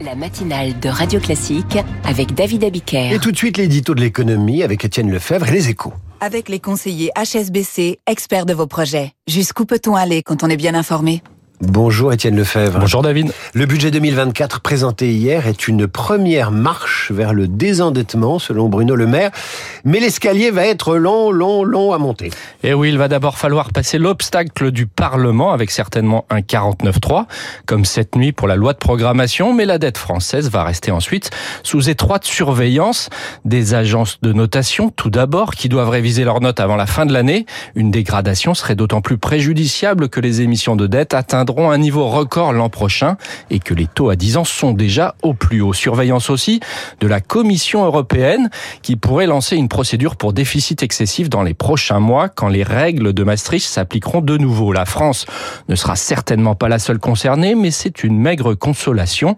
La matinale de Radio Classique avec David Abiker. Et tout de suite l'édito de l'économie avec Étienne Lefebvre et les échos. Avec les conseillers HSBC, experts de vos projets. Jusqu'où peut-on aller quand on est bien informé? Bonjour Étienne Lefebvre. Bonjour David. Le budget 2024 présenté hier est une première marche vers le désendettement selon Bruno Le Maire, mais l'escalier va être long, long, long à monter. Et oui, il va d'abord falloir passer l'obstacle du Parlement avec certainement un 49-3, comme cette nuit pour la loi de programmation, mais la dette française va rester ensuite sous étroite surveillance des agences de notation, tout d'abord, qui doivent réviser leurs notes avant la fin de l'année. Une dégradation serait d'autant plus préjudiciable que les émissions de dette atteindront un niveau record l'an prochain et que les taux à 10 ans sont déjà au plus haut. Surveillance aussi de la Commission européenne qui pourrait lancer une procédure pour déficit excessif dans les prochains mois quand les règles de Maastricht s'appliqueront de nouveau. La France ne sera certainement pas la seule concernée, mais c'est une maigre consolation.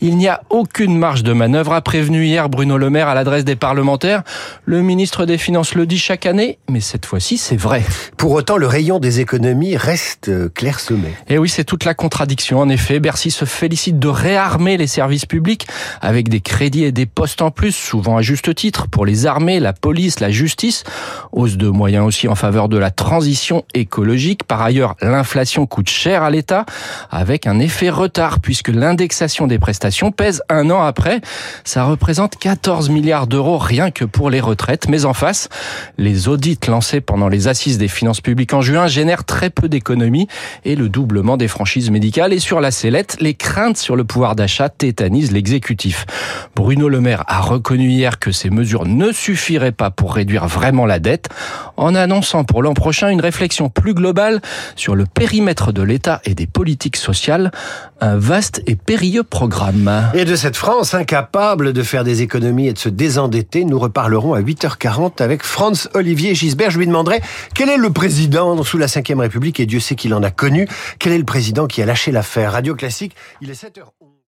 Il n'y a aucune marge de manœuvre, a prévenu hier Bruno Le Maire à l'adresse des parlementaires. Le ministre des Finances le dit chaque année, mais cette fois-ci c'est vrai. Pour autant, le rayon des économies reste clairsemé. Et oui, c'est toute la contradiction. En effet, Bercy se félicite de réarmer les services publics avec des crédits et des postes en plus, souvent à juste titre, pour les armées, la police, la justice. Hausse de moyens aussi en faveur de la transition écologique. Par ailleurs, l'inflation coûte cher à l'État avec un effet retard puisque l'indexation des prestations pèse un an après. Ça représente 14 milliards d'euros rien que pour les retraites. Mais en face, les audits lancés pendant les assises des finances publiques en juin génèrent très peu d'économies et le doublement des franchises médicales. Et sur la sellette, les craintes sur le pouvoir d'achat tétanisent l'exécutif. Bruno Le Maire a reconnu hier que ces mesures ne suffiraient pas pour réduire vraiment la dette, en annonçant pour l'an prochain une réflexion plus globale sur le périmètre de l'État et des politiques sociales, un vaste et périlleux programme. Et de cette France incapable de faire des économies et de se désendetter, nous reparlerons à 8h40 avec Franz Olivier Gisbert. Je lui demanderai quel est le président sous la Ve République, et Dieu sait qu'il en a connu, quel est le président qui a lâché l'affaire. Radio Classique, il est 7h11.